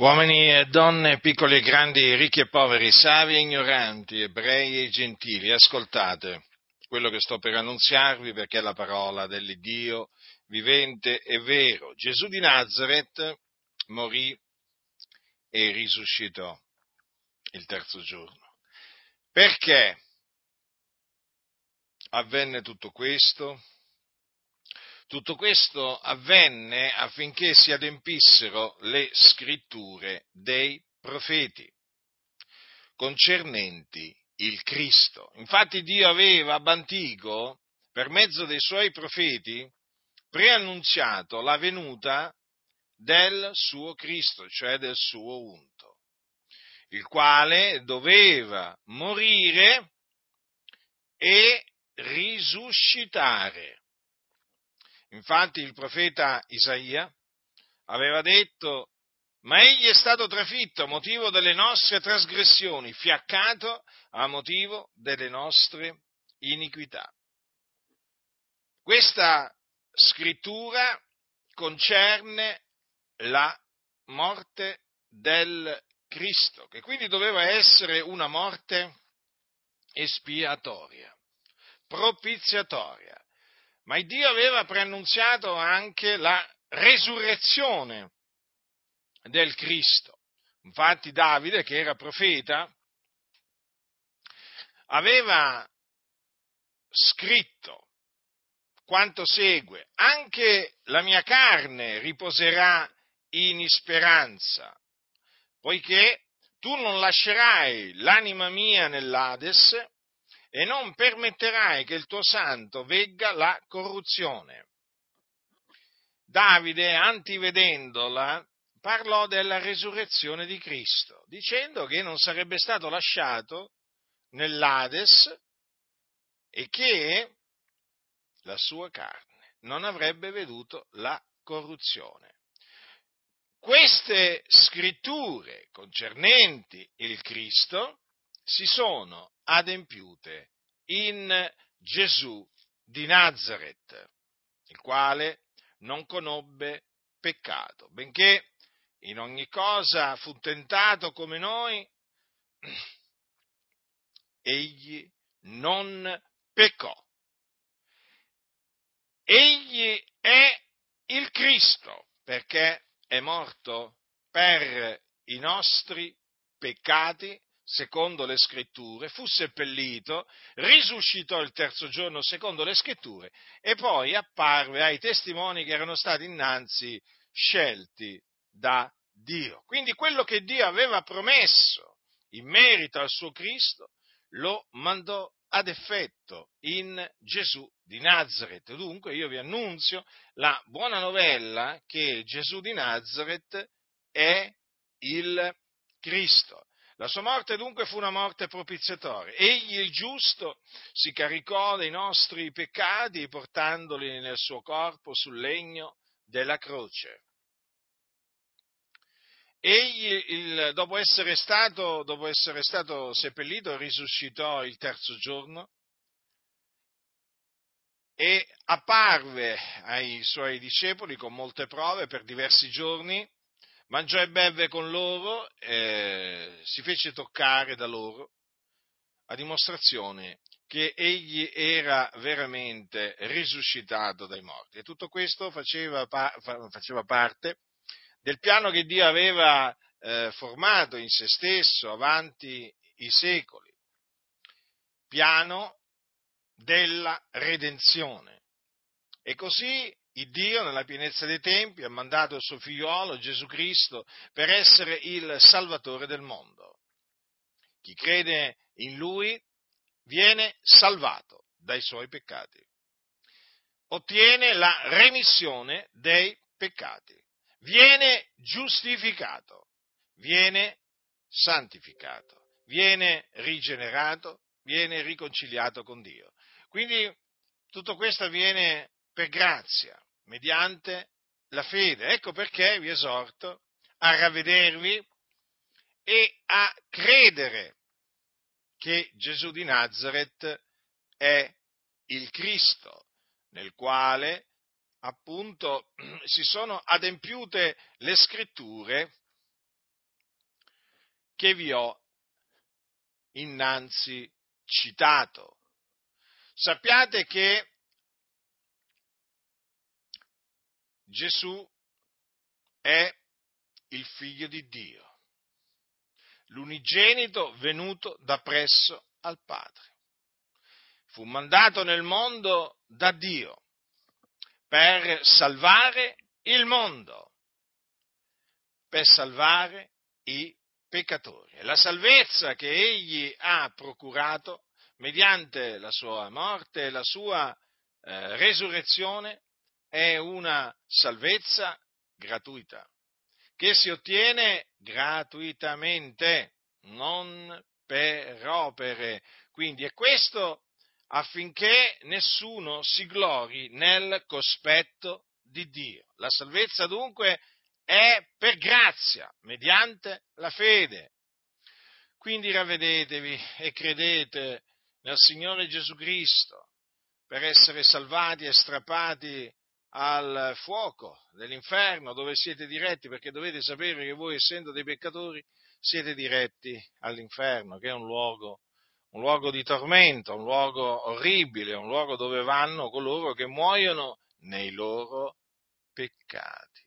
Uomini e donne, piccoli e grandi, ricchi e poveri, savi e ignoranti, ebrei e gentili, ascoltate quello che sto per annunziarvi perché è la parola dell'Iddio vivente e vero. Gesù di Nazareth morì e risuscitò il terzo giorno. Perché avvenne tutto questo? Tutto questo avvenne affinché si adempissero le scritture dei profeti concernenti il Cristo. Infatti Dio aveva ab antico, per mezzo dei suoi profeti, preannunziato la venuta del suo Cristo, cioè del suo unto, il quale doveva morire e risuscitare Infatti il profeta Isaia aveva detto, ma egli è stato trafitto a motivo delle nostre trasgressioni, fiaccato a motivo delle nostre iniquità. Questa scrittura concerne la morte del Cristo, che quindi doveva essere una morte espiatoria, propiziatoria, ma Dio aveva preannunziato anche la resurrezione del Cristo. Infatti Davide, che era profeta, aveva scritto quanto segue, anche la mia carne riposerà in speranza, poiché tu non lascerai l'anima mia nell'Ades e non permetterai che il tuo santo vegga la corruzione. Davide, antivedendola, parlò della resurrezione di Cristo, dicendo che non sarebbe stato lasciato nell'Ades e che la sua carne non avrebbe veduto la corruzione. Queste scritture concernenti il Cristo si sono adempiute in Gesù di Nazareth, il quale non conobbe peccato, benché in ogni cosa fu tentato come noi, egli non peccò. Egli è il Cristo perché è morto per i nostri peccati secondo le scritture, fu seppellito, risuscitò il terzo giorno secondo le scritture e poi apparve ai testimoni che erano stati innanzi scelti da Dio. Quindi quello che Dio aveva promesso in merito al suo Cristo lo mandò ad effetto in Gesù di Nazareth. Dunque io vi annunzio la buona novella che Gesù di Nazareth è il Cristo. La sua morte dunque fu una morte propiziatoria. Egli, il giusto, si caricò dei nostri peccati portandoli nel suo corpo sul legno della croce. Egli, il, dopo, essere stato, dopo essere stato seppellito, risuscitò il terzo giorno e apparve ai suoi discepoli con molte prove per diversi giorni mangiò e beve con loro, eh, si fece toccare da loro, a dimostrazione che egli era veramente risuscitato dai morti. E tutto questo faceva, faceva parte del piano che Dio aveva eh, formato in se stesso avanti i secoli, piano della redenzione. E così il Dio, nella pienezza dei tempi, ha mandato il suo figliuolo Gesù Cristo per essere il Salvatore del mondo. Chi crede in Lui viene salvato dai suoi peccati, ottiene la remissione dei peccati, viene giustificato, viene santificato, viene rigenerato, viene riconciliato con Dio. Quindi tutto questo avviene per grazia, mediante la fede. Ecco perché vi esorto a ravvedervi e a credere che Gesù di Nazareth è il Cristo, nel quale appunto si sono adempiute le scritture che vi ho innanzi citato. Sappiate che Gesù è il figlio di Dio, l'unigenito venuto da presso al Padre. Fu mandato nel mondo da Dio per salvare il mondo, per salvare i peccatori. La salvezza che egli ha procurato mediante la sua morte e la sua eh, resurrezione è una salvezza gratuita, che si ottiene gratuitamente, non per opere. Quindi è questo affinché nessuno si glori nel cospetto di Dio. La salvezza dunque è per grazia, mediante la fede. Quindi ravvedetevi e credete nel Signore Gesù Cristo per essere salvati e strappati al fuoco dell'inferno dove siete diretti, perché dovete sapere che voi, essendo dei peccatori, siete diretti all'inferno, che è un luogo, un luogo di tormento, un luogo orribile, un luogo dove vanno coloro che muoiono nei loro peccati.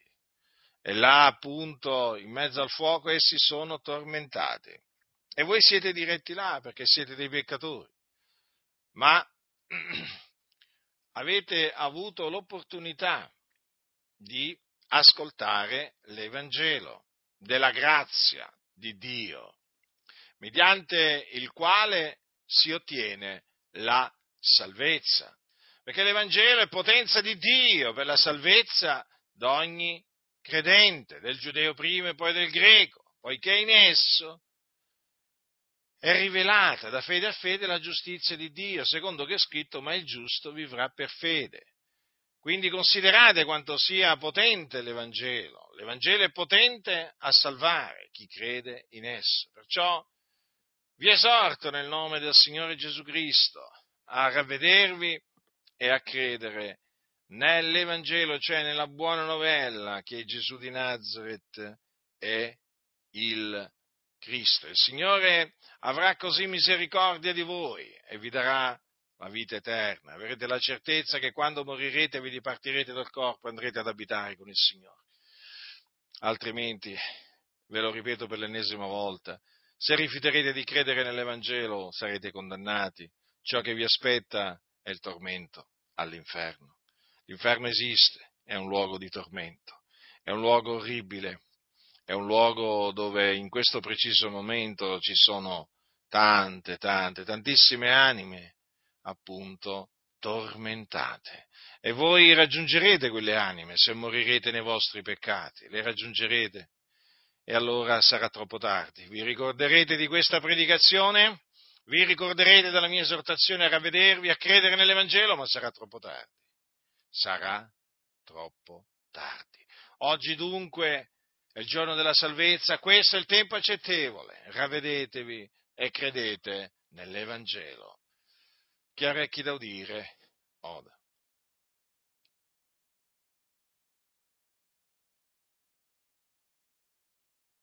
E là appunto, in mezzo al fuoco, essi sono tormentati. E voi siete diretti là perché siete dei peccatori. Ma avete avuto l'opportunità di ascoltare l'Evangelo della grazia di Dio, mediante il quale si ottiene la salvezza. Perché l'Evangelo è potenza di Dio per la salvezza d'ogni credente, del giudeo prima e poi del greco, poiché in esso è rivelata da fede a fede la giustizia di Dio, secondo che è scritto, ma il giusto vivrà per fede. Quindi considerate quanto sia potente l'Evangelo. L'Evangelo è potente a salvare chi crede in esso. Perciò vi esorto nel nome del Signore Gesù Cristo a ravvedervi e a credere nell'Evangelo, cioè nella buona novella che Gesù di Nazareth è il Cristo. Il Signore avrà così misericordia di voi e vi darà la vita eterna. Avrete la certezza che quando morirete vi dipartirete dal corpo e andrete ad abitare con il Signore. Altrimenti, ve lo ripeto per l'ennesima volta, se rifiuterete di credere nell'Evangelo sarete condannati. Ciò che vi aspetta è il tormento all'inferno. L'inferno esiste, è un luogo di tormento, è un luogo orribile, è un luogo dove in questo preciso momento ci sono tante, tante, tantissime anime, appunto, tormentate. E voi raggiungerete quelle anime se morirete nei vostri peccati, le raggiungerete e allora sarà troppo tardi. Vi ricorderete di questa predicazione? Vi ricorderete della mia esortazione a ravvedervi, a credere nell'Evangelo, ma sarà troppo tardi. Sarà troppo tardi. Oggi dunque è il giorno della salvezza, questo è il tempo accettevole. Ravvedetevi e credete nell'Evangelo. Chi ha orecchi da udire, oda.